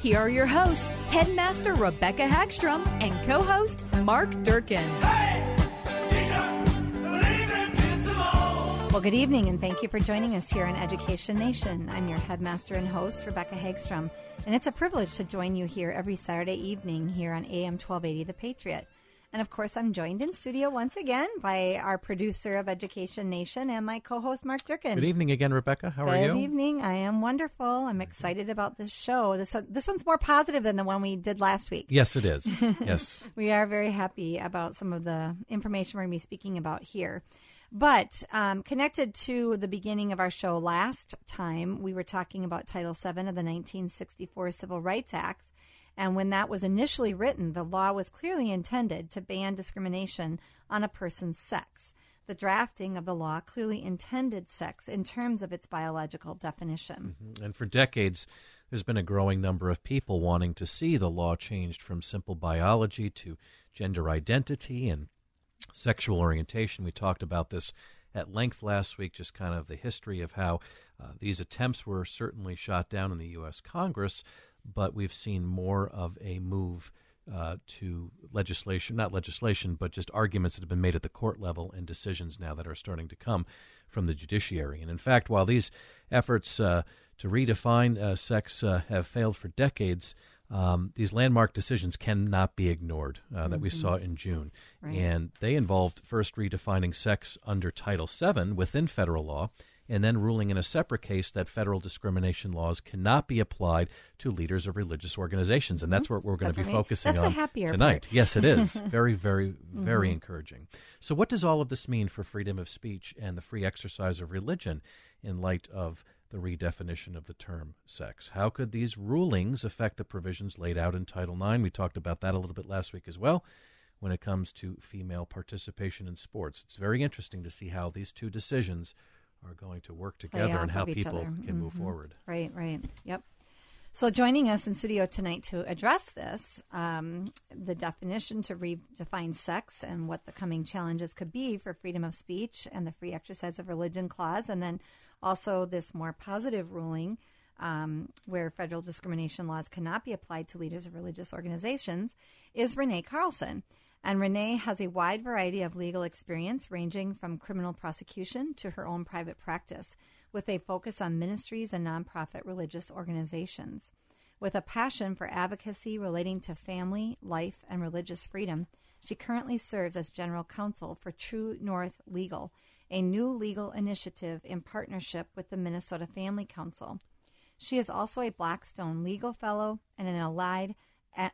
Here are your hosts, Headmaster Rebecca Hagstrom and co host Mark Durkin. Well, good evening, and thank you for joining us here on Education Nation. I'm your headmaster and host, Rebecca Hagstrom, and it's a privilege to join you here every Saturday evening here on AM 1280 The Patriot. And of course, I'm joined in studio once again by our producer of Education Nation and my co host, Mark Durkin. Good evening again, Rebecca. How Good are you? Good evening. I am wonderful. I'm excited about this show. This, uh, this one's more positive than the one we did last week. Yes, it is. Yes. we are very happy about some of the information we're going to be speaking about here. But um, connected to the beginning of our show last time, we were talking about Title VII of the 1964 Civil Rights Act. And when that was initially written, the law was clearly intended to ban discrimination on a person's sex. The drafting of the law clearly intended sex in terms of its biological definition. Mm-hmm. And for decades, there's been a growing number of people wanting to see the law changed from simple biology to gender identity and sexual orientation. We talked about this at length last week, just kind of the history of how uh, these attempts were certainly shot down in the U.S. Congress, but we've seen more of a move uh, to legislation, not legislation, but just arguments that have been made at the court level and decisions now that are starting to come from the judiciary. And in fact, while these efforts uh, to redefine uh, sex uh, have failed for decades, um, these landmark decisions cannot be ignored uh, that mm-hmm. we saw in June. Right. And they involved first redefining sex under Title VII within federal law, and then ruling in a separate case that federal discrimination laws cannot be applied to leaders of religious organizations. And that's mm-hmm. what we're going to be right. focusing that's on tonight. Part. Yes, it is. very, very, very mm-hmm. encouraging. So, what does all of this mean for freedom of speech and the free exercise of religion in light of the redefinition of the term sex. How could these rulings affect the provisions laid out in Title IX? We talked about that a little bit last week as well when it comes to female participation in sports. It's very interesting to see how these two decisions are going to work together and how people can mm-hmm. move forward. Right, right. Yep. So, joining us in studio tonight to address this, um, the definition to redefine sex and what the coming challenges could be for freedom of speech and the free exercise of religion clause, and then also this more positive ruling um, where federal discrimination laws cannot be applied to leaders of religious organizations, is Renee Carlson. And Renee has a wide variety of legal experience, ranging from criminal prosecution to her own private practice with a focus on ministries and nonprofit religious organizations. With a passion for advocacy relating to family, life, and religious freedom, she currently serves as general counsel for True North Legal, a new legal initiative in partnership with the Minnesota Family Council. She is also a Blackstone Legal Fellow and an allied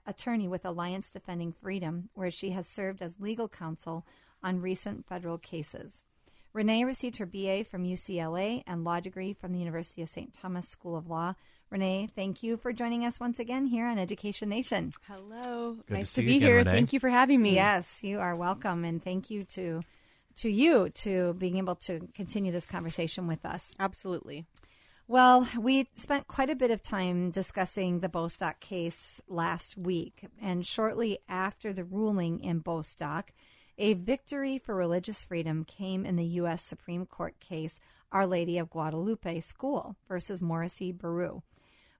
attorney with Alliance Defending Freedom, where she has served as legal counsel on recent federal cases. Renee received her BA from UCLA and law degree from the University of St. Thomas School of Law. Renee, thank you for joining us once again here on Education Nation. Hello. Good nice to, to be again, here. Renee. Thank you for having me. Yes, you are welcome and thank you to to you to being able to continue this conversation with us. Absolutely. Well, we spent quite a bit of time discussing the Bostock case last week, and shortly after the ruling in Bostock, a victory for religious freedom came in the U.S. Supreme Court case Our Lady of Guadalupe School versus Morrissey Berru.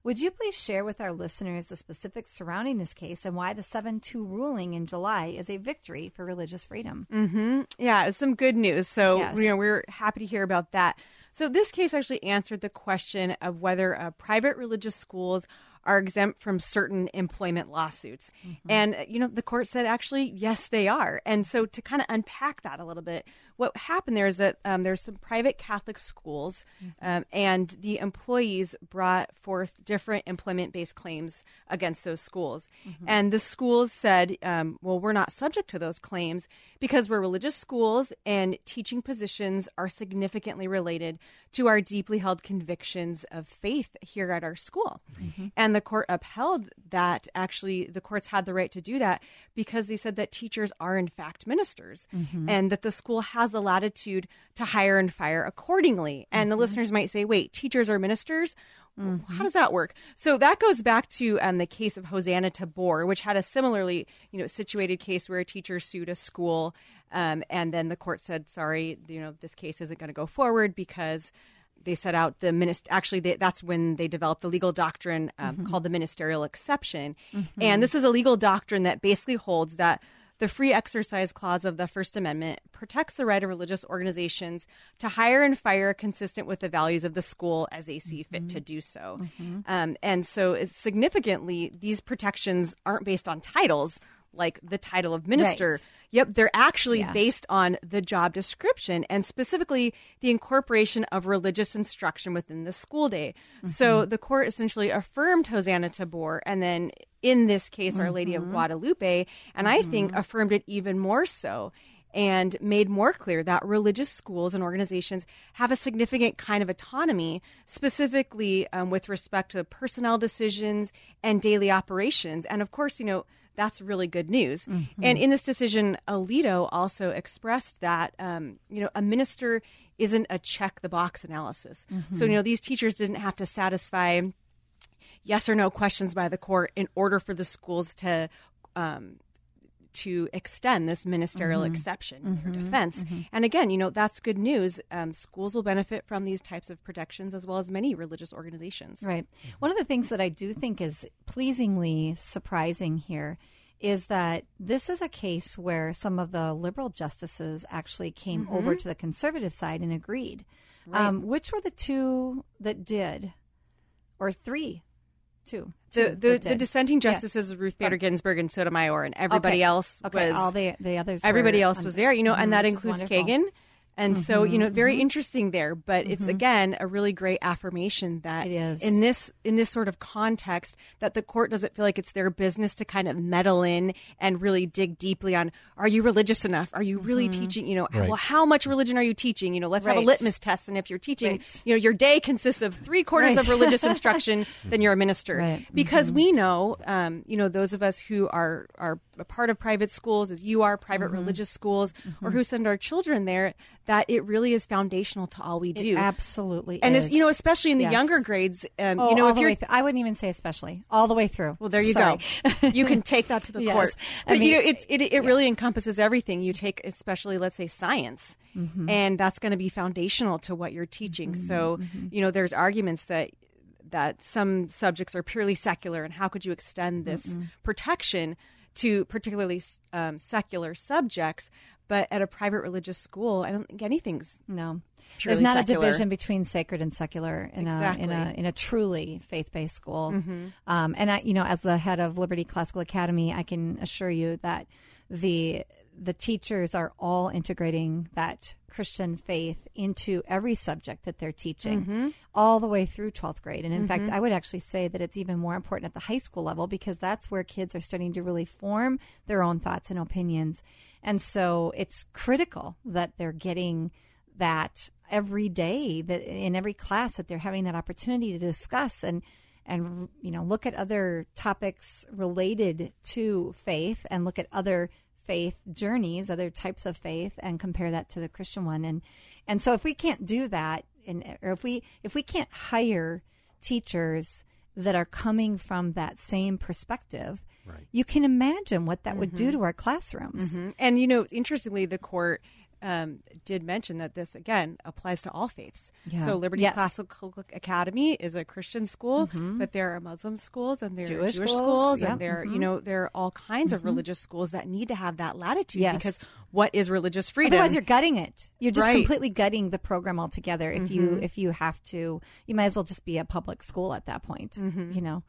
Would you please share with our listeners the specifics surrounding this case and why the 7 2 ruling in July is a victory for religious freedom? Mm-hmm. Yeah, it's some good news. So, yes. you know, we're happy to hear about that. So, this case actually answered the question of whether uh, private religious schools are exempt from certain employment lawsuits. And, uh, you know, the court said actually, yes, they are. And so to kind of unpack that a little bit, what happened there is that um, there's some private Catholic schools, um, and the employees brought forth different employment based claims against those schools. And the schools said, um, well, we're not subject to those claims because we're religious schools and teaching positions are significantly related to our deeply held convictions of faith here at our school. And the court upheld that. Actually the courts had the right to do that because they said that teachers are, in fact, ministers and that the school has a latitude to hire and fire accordingly. And the listeners might say, wait, teachers are ministers? How does that work? So that goes back to um, the case of Hosanna Tabor, which had a similarly, you know, situated case where a teacher sued a school, um, and then the court said, "Sorry, you know, this case isn't going to go forward because." They set out the minister. Actually, they, that's when they developed the legal doctrine um, called the ministerial exception, and this is a legal doctrine that basically holds that the free exercise clause of the First Amendment protects the right of religious organizations to hire and fire consistent with the values of the school as they see fit to do so. Um, and so, significantly, these protections aren't based on titles like the title of minister. Right. Yep, they're actually Yeah. based on the job description and specifically the incorporation of religious instruction within the school day. So Mm-hmm. the court essentially affirmed Hosanna Tabor and then in this case Our Lady Mm-hmm. of Guadalupe and I think affirmed it even more so and made more clear that religious schools and organizations have a significant kind of autonomy, specifically um, with respect to personnel decisions and daily operations. And of course, you know, that's really good news. And in this decision, Alito also expressed that, um, you know, a minister isn't a check the box analysis. So, you know, these teachers didn't have to satisfy yes or no questions by the court in order for the schools to um, to extend this ministerial exception in their defense. And again, you know that's good news. Um, schools will benefit from these types of protections as well as many religious organizations. Right. One of the things that I do think is pleasingly surprising here is that this is a case where some of the liberal justices actually came over to the conservative side and agreed. Um, which were the two that did, or three? Two. The the, the dissenting justices were Ruth Bader Ginsburg and Sotomayor, and everybody Okay. else Okay, was all the the others. everybody else was there, you know, and that includes. Kagan. And so, you Mm-hmm, know, very interesting there, but it's again a really great affirmation that It is. in this in this sort of context that the court doesn't feel like it's their business to kind of meddle in and really dig deeply on are you religious enough? Are you really teaching, you know, Right. well how much religion are you teaching? You know, let's have a Mm-hmm. Litmus test and if you're teaching, Right. you know, your day consists of 3 quarters Right. of religious instruction, then you're a minister. Right. Because we know um, you know, those of us who are are a part of private schools as you are private Mm-hmm. religious schools or who send our children there that it really is foundational to all we do. It absolutely and is. it's you know especially in the Yes. younger grades um, Oh, you know if you're th- I wouldn't even say especially all the way through. well there you Sorry. go you can take that to the Yes. court I but you know it's it, it really encompasses everything you take especially let's say science Mm-hmm. and that's going to be foundational to what you're teaching so Mm-hmm. you know there's arguments that that some subjects are purely secular and how could you extend this protection to particularly um, secular subjects but at a private religious school i don't think anything's No. There's not secular. a division between sacred and secular in a in a Mm-hmm. in a truly faith based school. Um, and I, you know, as the head of Liberty Classical Academy, I can assure you that the the teachers are all integrating that Christian faith into every subject that they're teaching, Mm-hmm. all the way through 12th grade. And in fact, I would actually say that it's even more important at the high school level because that's where kids are starting to really form their own thoughts and opinions. And so it's critical that they're getting that every day that in every class that they're having that opportunity to discuss and and you know look at other topics related to faith and look at other faith journeys other types of faith and compare that to the christian one. And and so if we can't do that and or if we if we can't hire teachers that are coming from that same perspective you can imagine what that would do to our classrooms. Mhm. And you know, interestingly, the court um, did mention that this again applies to all faiths. Yeah. So Liberty Yes. Classical Academy is a Christian school, but there are Muslim schools and there are Jewish Jewish, schools, schools, yeah. and there you know there are all kinds of religious schools that need to have that latitude Yes. because what is religious freedom? Otherwise, you're gutting it. You're just Right. Mm-hmm. completely gutting the program altogether. If you if you have to, you might as well just be a public school at that point. Mm-hmm. You know.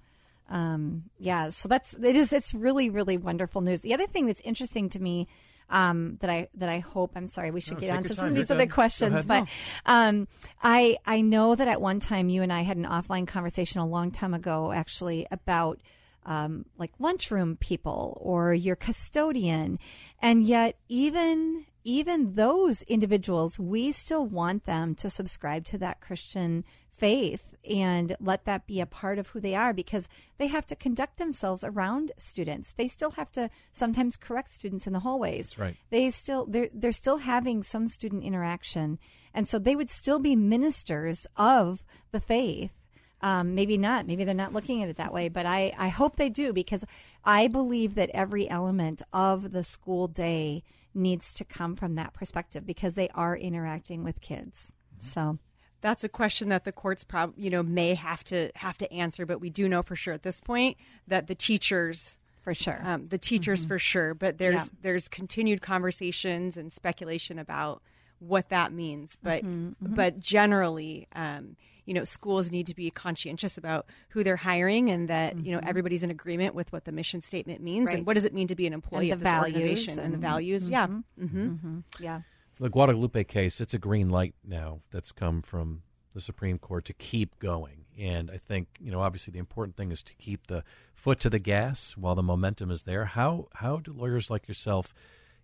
um, yeah, so that's it is it's really really wonderful news. The other thing that's interesting to me um, that I that I hope I'm sorry we should No, get on to some of these other questions, ahead. but No. um, I I know that at one time you and I had an offline conversation a long time ago actually about um, like lunchroom people or your custodian, and yet even even those individuals, we still want them to subscribe to that Christian faith and let that be a part of who they are because they have to conduct themselves around students. They still have to sometimes correct students in the hallways. That's right. They still they're they're still having some student interaction, and so they would still be ministers of the faith. Um, maybe not. Maybe they're not looking at it that way, but I, I hope they do because I believe that every element of the school day needs to come from that perspective because they are interacting with kids. So that's a question that the courts prob you know may have to have to answer but we do know for sure at this point that the teachers for sure. um, the teachers for sure but there's Yeah. there's continued conversations and speculation about what that means but but generally um, you know schools need to be conscientious about who they're hiring and that you know everybody's in agreement with what the mission statement means Right. and what does it mean to be an employee the of this values organization and, the and- values. Yeah. Hmm yeah, The Guadalupe case, it's a green light now that's come from the Supreme Court to keep going. And I think, you know, obviously the important thing is to keep the foot to the gas while the momentum is there. How how do lawyers like yourself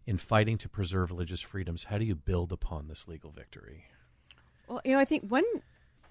in fighting to preserve religious freedoms, how do you build upon this legal victory? Well, you know, I think one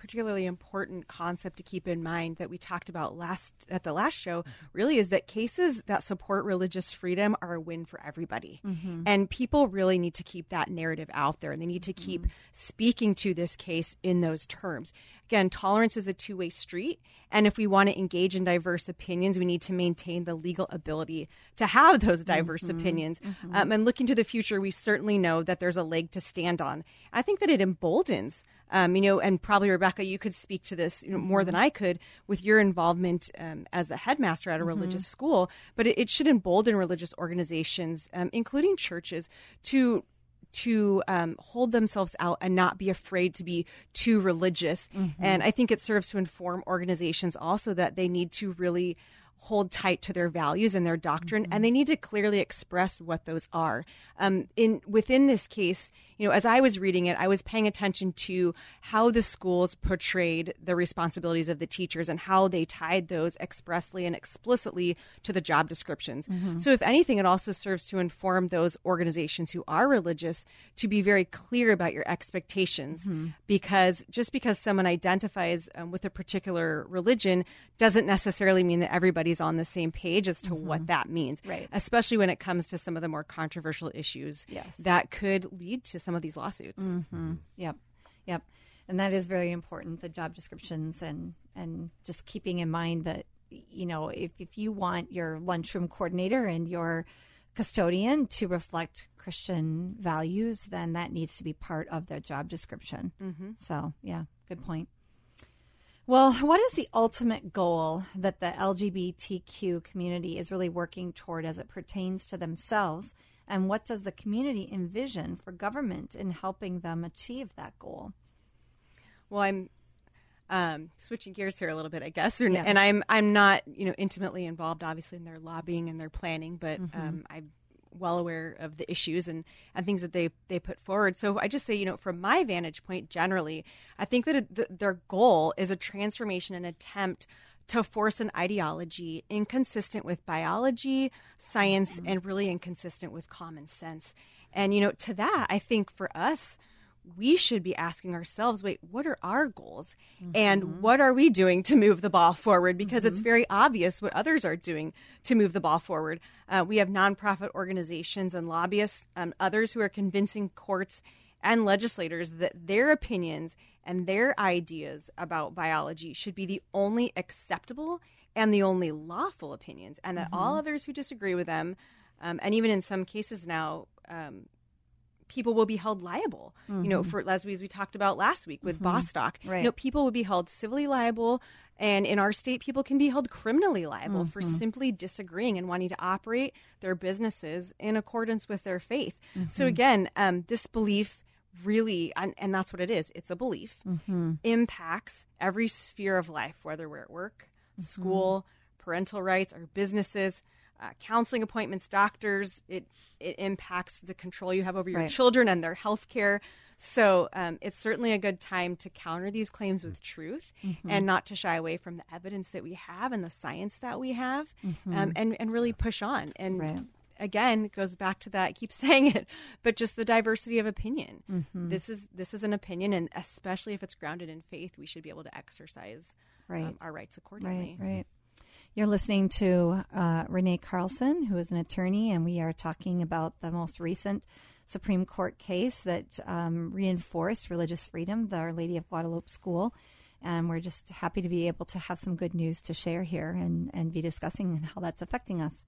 particularly important concept to keep in mind that we talked about last at the last show really is that cases that support religious freedom are a win for everybody. Mm-hmm. And people really need to keep that narrative out there and they need to keep mm-hmm. speaking to this case in those terms. Again, tolerance is a two-way street, and if we want to engage in diverse opinions, we need to maintain the legal ability to have those diverse mm-hmm. opinions. Um, and looking to the future, we certainly know that there's a leg to stand on. I think that it emboldens um, you know, and probably Rebecca, you could speak to this you know, more than I could with your involvement um, as a headmaster at a religious school. But it, it should embolden religious organizations, um, including churches, to to um, hold themselves out and not be afraid to be too religious. And I think it serves to inform organizations also that they need to really hold tight to their values and their doctrine, and they need to clearly express what those are. Um, in within this case, you know, as I was reading it, I was paying attention to how the schools portrayed the responsibilities of the teachers and how they tied those expressly and explicitly to the job descriptions. So, if anything, it also serves to inform those organizations who are religious to be very clear about your expectations, because just because someone identifies um, with a particular religion doesn't necessarily mean that everybody's on the same page as to what mm-hmm. that means. Right. Especially when it comes to some of the more controversial issues Yes. that could lead to some of these lawsuits. Mm-hmm. Mm-hmm. Yep, yep, and that is very important. The job descriptions and and just keeping in mind that you know if if you want your lunchroom coordinator and your custodian to reflect Christian values, then that needs to be part of their job description. Mm-hmm. So yeah, good point. Well, what is the ultimate goal that the LGBTQ community is really working toward as it pertains to themselves? And what does the community envision for government in helping them achieve that goal? Well, I'm um, switching gears here a little bit, I guess, and, Yeah. and I'm I'm not you know intimately involved, obviously, in their lobbying and their planning, but Mm-hmm. um, I'm well aware of the issues and, and things that they they put forward. So I just say, you know, from my vantage point, generally, I think that it, th their goal is a transformation, an attempt to force an ideology inconsistent with biology, science, mm-hmm. and really inconsistent with common sense. And you know, to that, I think for us we should be asking ourselves wait what are our goals? And what are we doing to move the ball forward? Because it's very obvious what others are doing to move the ball forward. Uh, we have nonprofit organizations and lobbyists um, others who are convincing courts and legislators that their opinions and their ideas about biology should be the only acceptable and the only lawful opinions and that all others who disagree with them um, and even in some cases now um, people will be held liable. You know, mm-hmm. for as we, as we talked about last week with mm-hmm. Bostock, Right. you know, people would be held civilly liable, and in our state, people can be held criminally liable for mm-hmm. simply disagreeing and wanting to operate their businesses in accordance with their faith. So again, um, this belief really, and, and that's what it is. It's a belief impacts every sphere of life, whether we're at work, school. parental rights, our businesses, uh, counseling appointments, doctors. It it impacts the control you have over your Right. children and their health care. So um, it's certainly a good time to counter these claims with truth Mm-hmm. and not to shy away from the evidence that we have and the science that we have, Mm-hmm. um, and and really push on. And Right. again, it goes back to that. I keep saying it, but just the diversity of opinion. Mm-hmm. This is this is an opinion, and especially if it's grounded in faith, we should be able to exercise um, our rights accordingly. Right, right. You're listening to uh, Renee Carlson, who is an attorney, and we are talking about the most recent Supreme Court case that um, reinforced religious freedom, the Our Lady of Guadalupe School. And we're just happy to be able to have some good news to share here and, and be discussing how that's affecting us.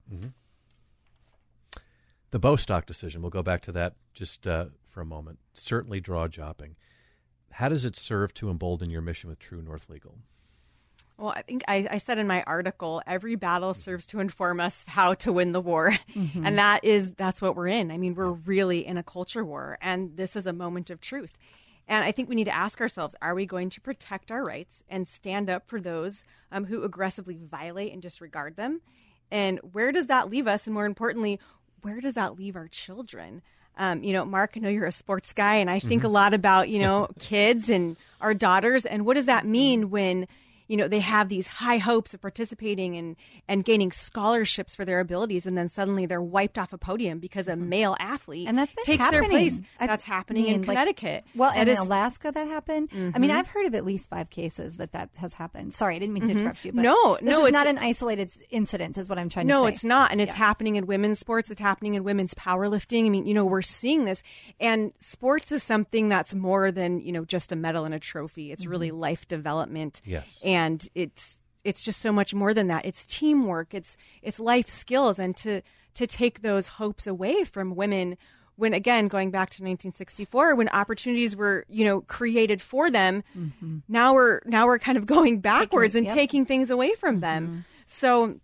The Bostock decision, we'll go back to that just uh, for a moment. Certainly draw jobbing. How does it serve to embolden your mission with True North Legal? Well, I think I, I said in my article, every battle serves to inform us how to win the war, and that is that's what we're in. I mean, we're really in a culture war, and this is a moment of truth. And I think we need to ask ourselves: Are we going to protect our rights and stand up for those um, who aggressively violate and disregard them? And where does that leave us? And more importantly, where does that leave our children? Um, you know, Mark, I know you're a sports guy, and I think a lot about you know kids and our daughters, and what does that mean when you know they have these high hopes of participating and and gaining scholarships for their abilities, and then suddenly they're wiped off a podium because a mm-hmm. male athlete And that's takes happening. their place. I That's happening mean, in like- Connecticut. Well, That and in is- Mm-hmm. Alaska that happened. I mean, mm-hmm. I've heard of at least five cases that that has happened. Sorry, I didn't mean to mm-hmm. interrupt you. But No, this no, is it's- not an isolated incident, is what I'm trying to say. No, it's not. And it's happening in women's sports. It's happening in women's powerlifting. I mean, you know, we're seeing this. And sports is something that's more than, you know, just a medal and a trophy. It's really life development. Yes. And it's it's just so much more than that. It's teamwork. It's it's life skills and to to take those hopes away from women when again going back to 1964 when opportunities were you know created for them mm-hmm. now we're now we're kind of going backwards and yep. taking things away from them mm-hmm. so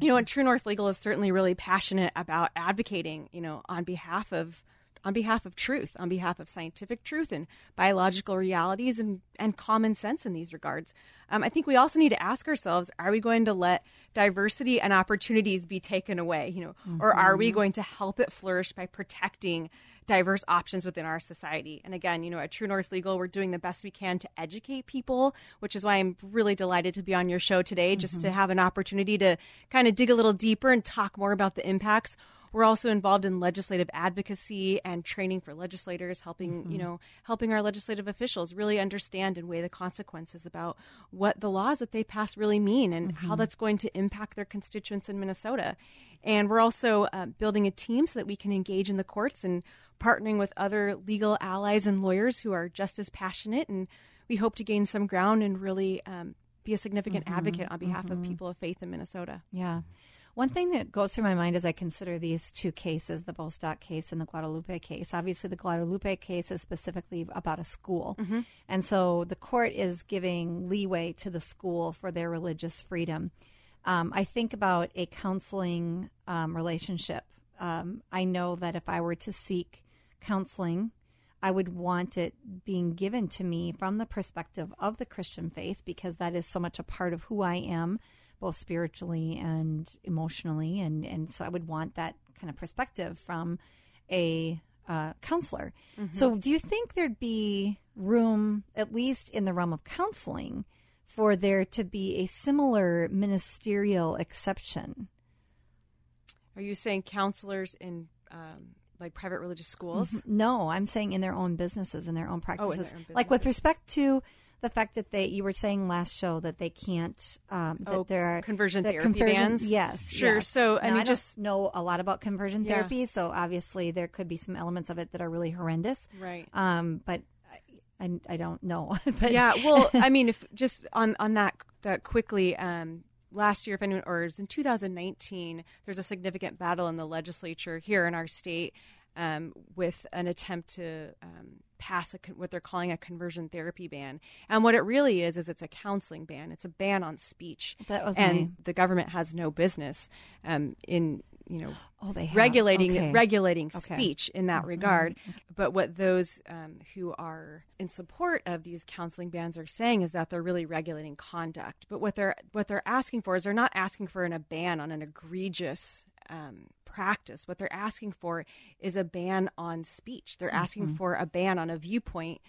you know, and True North Legal is certainly really passionate about advocating, you know, on behalf of on behalf of truth, on behalf of scientific truth and biological realities and, and common sense in these regards. Um, I think we also need to ask ourselves: Are we going to let diversity and opportunities be taken away? You know, or are we going to help it flourish by protecting diverse options within our society. And again, you know, at True North Legal, we're doing the best we can to educate people, which is why I'm really delighted to be on your show today, just to have an opportunity to kind of dig a little deeper and talk more about the impacts. We're also involved in legislative advocacy and training for legislators, helping you know helping our legislative officials really understand and weigh the consequences about what the laws that they pass really mean and how that's going to impact their constituents in Minnesota. And we're also uh, building a team so that we can engage in the courts and partnering with other legal allies and lawyers who are just as passionate. And we hope to gain some ground and really um, be a significant advocate on behalf of people of faith in Minnesota. Yeah. One thing that goes through my mind as I consider these two cases, the Bostock case and the Guadalupe case, obviously the Guadalupe case is specifically about a school. And so the court is giving leeway to the school for their religious freedom. Um, I think about a counseling um, relationship. Um, I know that if I were to seek counseling, I would want it being given to me from the perspective of the Christian faith because that is so much a part of who I am, both spiritually and emotionally. And, and so I would want that kind of perspective from a uh, counselor. So, do you think there'd be room, at least in the realm of counseling, for there to be a similar ministerial exception? Are you saying counselors in um, like private religious schools? No, I'm saying in their own businesses, in their own practices. own Like with respect to the fact that they, you were saying last show that they can't, um, that Oh, there are conversion therapy conversion- bans? Yes, Sure, yes. so, I Now, mean, I just- know a lot about conversion Yeah. therapy, so obviously there could be some elements of it that are really horrendous. Right. Um, but I, I, don't know. but yeah well i mean if just on on that that quickly um last year if anyone or in 2019 there's a significant battle in the legislature here in our state um, with an attempt to um, pass a, con- what they're calling a conversion therapy ban. And what it really is is it's a counseling ban. It's a ban on speech. That was and my- the government has no business um, in you know Oh, they have. regulating Okay. regulating Okay. Mm-hmm. speech in that regard. But what those um, who are in support of these counseling bans are saying is that they're really regulating conduct. But what they're what they're asking for is they're not asking for an, a ban on an egregious um, practice. What they're asking for is a ban on speech. They're asking Mm-hmm. for a ban on a viewpoint.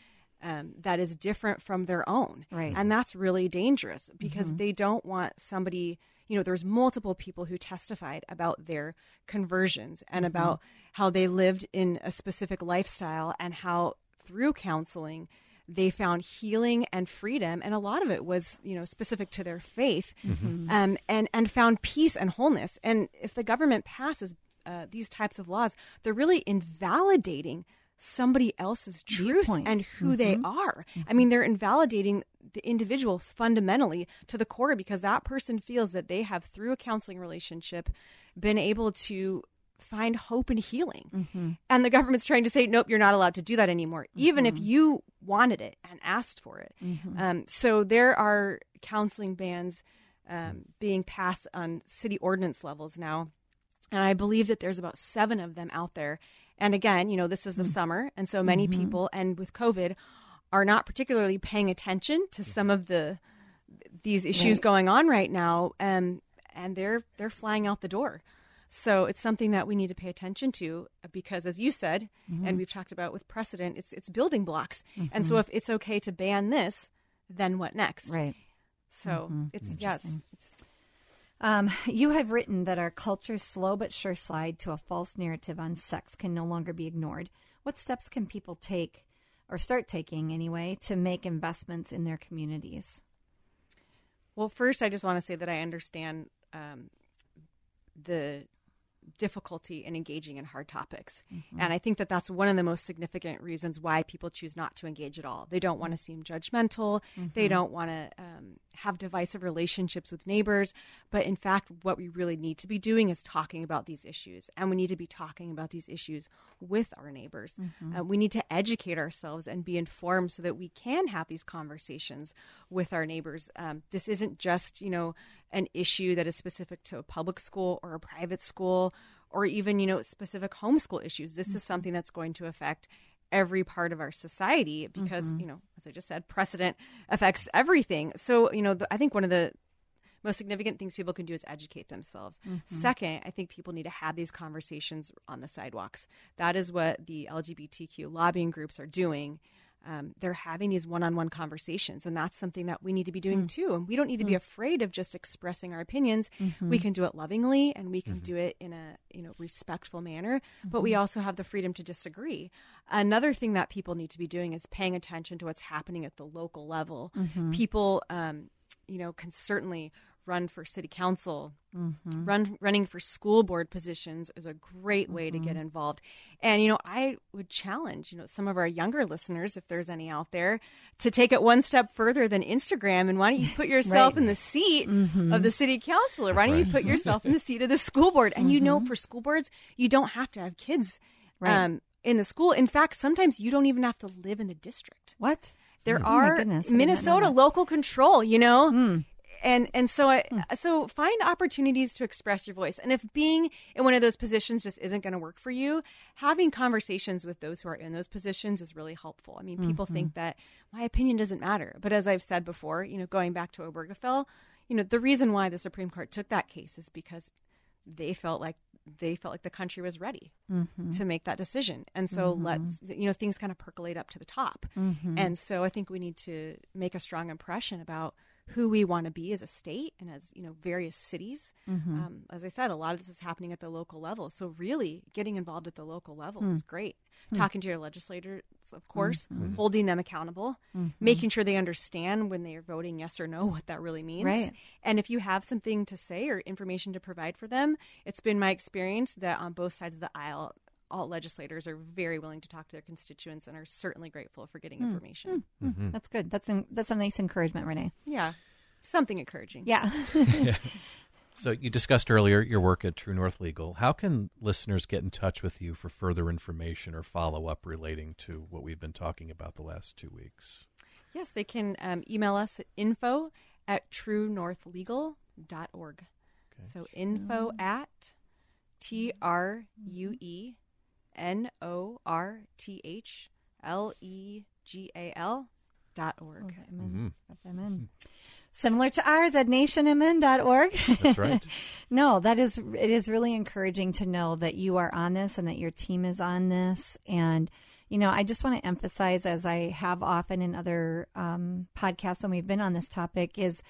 Um, that is different from their own. Right. And that's really dangerous because they don't want somebody, you know, there's multiple people who testified about their conversions and about how they lived in a specific lifestyle and how through counseling they found healing and freedom and a lot of it was you know specific to their faith um, and and found peace and wholeness. And if the government passes uh, these types of laws they're really invalidating somebody else's truth Viewpoint. and who they are. I mean they're invalidating the individual fundamentally to the core because that person feels that they have through a counseling relationship been able to find hope and healing. And the government's trying to say nope you're not allowed to do that anymore even if you wanted it and asked for it. Um, so there are counseling bans um, being passed on city ordinance levels now. And I believe that there's about seven of them out there. And again, you know, this is the summer, and so many people, and with COVID, are not particularly paying attention to some of the these issues going on right now, um, and they're they're flying out the door. So it's something that we need to pay attention to because, as you said, and we've talked about with precedent, it's it's building blocks. And so if it's okay to ban this, then what next? Right. So it's yes, it's Um, you have written that our culture's slow but sure slide to a false narrative on sex can no longer be ignored. What steps can people take, or start taking anyway, to make investments in their communities? Well, first, I just want to say that I understand um, the difficulty in engaging in hard topics. And I think that that's one of the most significant reasons why people choose not to engage at all. They don't want to seem judgmental, they don't want to um, have divisive relationships with neighbors. But in fact, what we really need to be doing is talking about these issues. And we need to be talking about these issues with our neighbors. Uh, we need to educate ourselves and be informed so that we can have these conversations with our neighbors. Um, this isn't just, you know, an issue that is specific to a public school or a private school or even, you know, specific homeschool issues. This is mm-hmm. something that's going to affect every part of our society because, mm-hmm. you know, as I just said, precedent affects everything. So, you know, the, I think one of the most significant things people can do is educate themselves. Mm-hmm. Second, I think people need to have these conversations on the sidewalks. That is what the LGBTQ lobbying groups are doing. Um, they're having these one-on-one conversations, and that's something that we need to be doing mm. too. And we don't need to be mm. afraid of just expressing our opinions. Mm-hmm. We can do it lovingly, and we can mm-hmm. do it in a you know respectful manner. But we mm-hmm. also have the freedom to disagree. Another thing that people need to be doing is paying attention to what's happening at the local level. People, um, you know, can certainly run for city council, mm-hmm. run running for school board positions is a great way to get mm-hmm. involved. And you know, I would challenge you know some of our younger listeners, if there's any out there, to take it one step further than Instagram. And why don't you put yourself in the seat mm-hmm. of the city council, or why don't you put yourself in the seat of the school board? And you know, for school boards, you don't have to have kids. Um, in the school. In fact, sometimes you don't even have to live in the district What? there Oh are goodness, I did not know Minnesota. Local control, you know. Hmm. And and so I, so find opportunities to express your voice. And if being in one of those positions just isn't going to work for you, having conversations with those who are in those positions is really helpful. I mean, people Mm-hmm. think that my opinion doesn't matter, but as I've said before, you know, going back to Obergefell, you know, the reason why the Supreme Court took that case is because they felt like they felt like the country was ready Mm-hmm. to make that decision. And so let's, you know, things kind of percolate up to the top. Mm-hmm. And so I think we need to make a strong impression about who we want to be as a state and as, you know, various cities. Mm-hmm. Um, as I said, a lot of this is happening at the local level. So really getting involved at the local level Hmm. is great. Talking to your legislators, of course, Mm-hmm. holding them accountable, making sure they understand when they are voting yes or no what that really means. Right. And if you have something to say or information to provide for them, it's been my experience that on both sides of the aisle, all legislators are very willing to talk to their constituents and are certainly grateful for getting hmm. information. Hmm. Hmm. Mm-hmm. That's good. That's an, that's a nice encouragement, Renee. Yeah. Something encouraging. Yeah. So you discussed earlier your work at True North Legal. How can listeners get in touch with you for further information or follow up relating to what we've been talking about the last two weeks? Yes, they can um, email us at info at truenorthlegal.org. Okay. So info at T R U E N O R T H L E G A L dot org. Okay, mm-hmm. Got them in. Similar to ours at nationmn.org. That's right. no, that is it is really encouraging to know that you are on this and that your team is on this. And, you know, I just want to emphasize, as I have often in other um, podcasts when we've been on this topic, is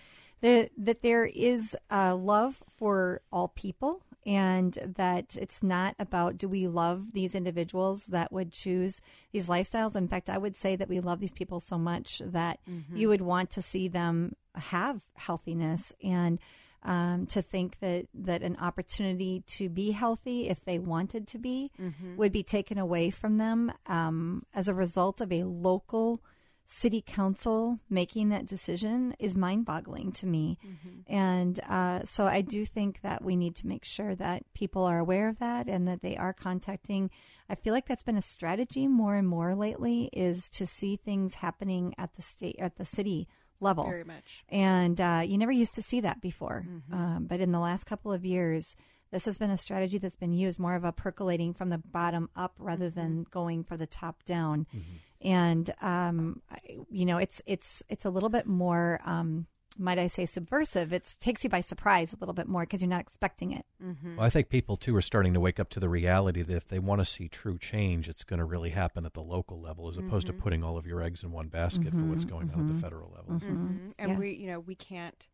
that, that there is a love for all people and that it's not about do we love these individuals that would choose these lifestyles. In fact, I would say that we love these people so much that mm-hmm. you would want to see them have healthiness and um, to think that that an opportunity to be healthy, if they wanted to be, mm-hmm. would be taken away from them um, as a result of a local city council making that decision is mind boggling to me. Mm-hmm. And uh, so I do think that we need to make sure that people are aware of that and that they are contacting. I feel like that's been a strategy more and more lately is to see things happening at the state, at the city level. Very much. And uh, you never used to see that before. Mm-hmm. Um, but in the last couple of years, this has been a strategy that's been used more of a percolating from the bottom up rather mm-hmm. than going for the top down. Mm-hmm and um, you know it's it's it's a little bit more um, might I say subversive. It takes you by surprise a little bit more because you're not expecting it. Mm-hmm. Well, I think people too are starting to wake up to the reality that if they want to see true change, it's going to really happen at the local level as opposed mm-hmm. to putting all of your eggs in one basket mm-hmm. for what's going on at the mm-hmm. federal level. Mm-hmm. Mm-hmm. And yeah. we, you know, we can't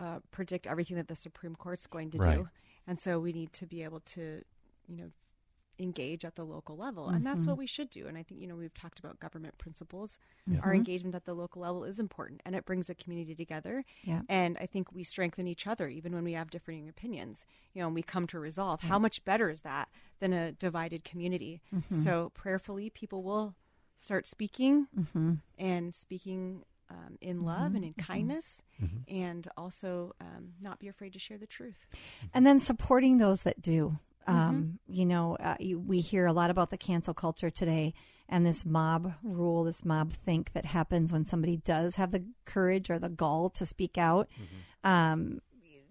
uh, predict everything that the Supreme Court's going to right. do, and so we need to be able to, you know, engage at the local level and that's what mm-hmm. we should do and i think you know we've talked about government principles our mm-hmm. engagement at the local level is important and it brings a community together yeah. and i think we strengthen each other even when we have differing opinions you know and we come to resolve how much better is that than a divided community mm-hmm. so prayerfully people will start speaking mm-hmm. and speaking um, in love mm-hmm. and in mm-hmm. kindness, mm-hmm. and also um, not be afraid to share the truth. And then supporting those that do. Mm-hmm. Um, you know, uh, you, we hear a lot about the cancel culture today and this mob rule, this mob think that happens when somebody does have the courage or the gall to speak out. Mm-hmm. Um,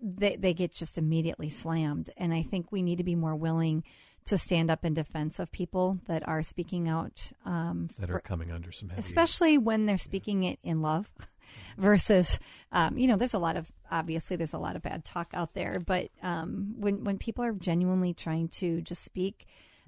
they, they get just immediately slammed. And I think we need to be more willing to stand up in defense of people that are speaking out. Um, that are coming under some heavy. Especially when they're speaking yeah. it in love versus, um, you know, there's a lot of, obviously, there's a lot of bad talk out there. But um, when, when people are genuinely trying to just speak,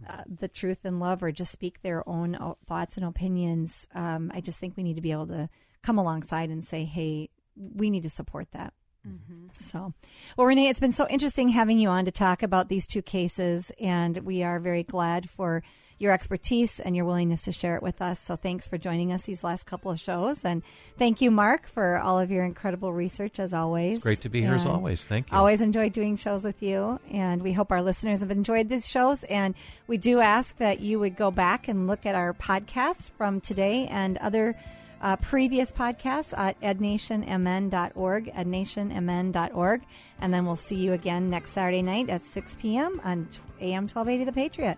uh, the truth and love or just speak their own thoughts and opinions, um, I just think we need to be able to come alongside and say, hey, we need to support that. Mm-hmm. So, well, Renee, it's been so interesting having you on to talk about these two cases, and we are very glad for your expertise and your willingness to share it with us. So, thanks for joining us these last couple of shows, and thank you, Mark, for all of your incredible research as always. It's great to be here as always. Thank you. Always enjoy doing shows with you, and we hope our listeners have enjoyed these shows. And we do ask that you would go back and look at our podcast from today and other uh, previous podcasts at ednationmn.org, ednationmn.org. And then we'll see you again next Saturday night at 6 p.m. on AM 1280 The Patriot.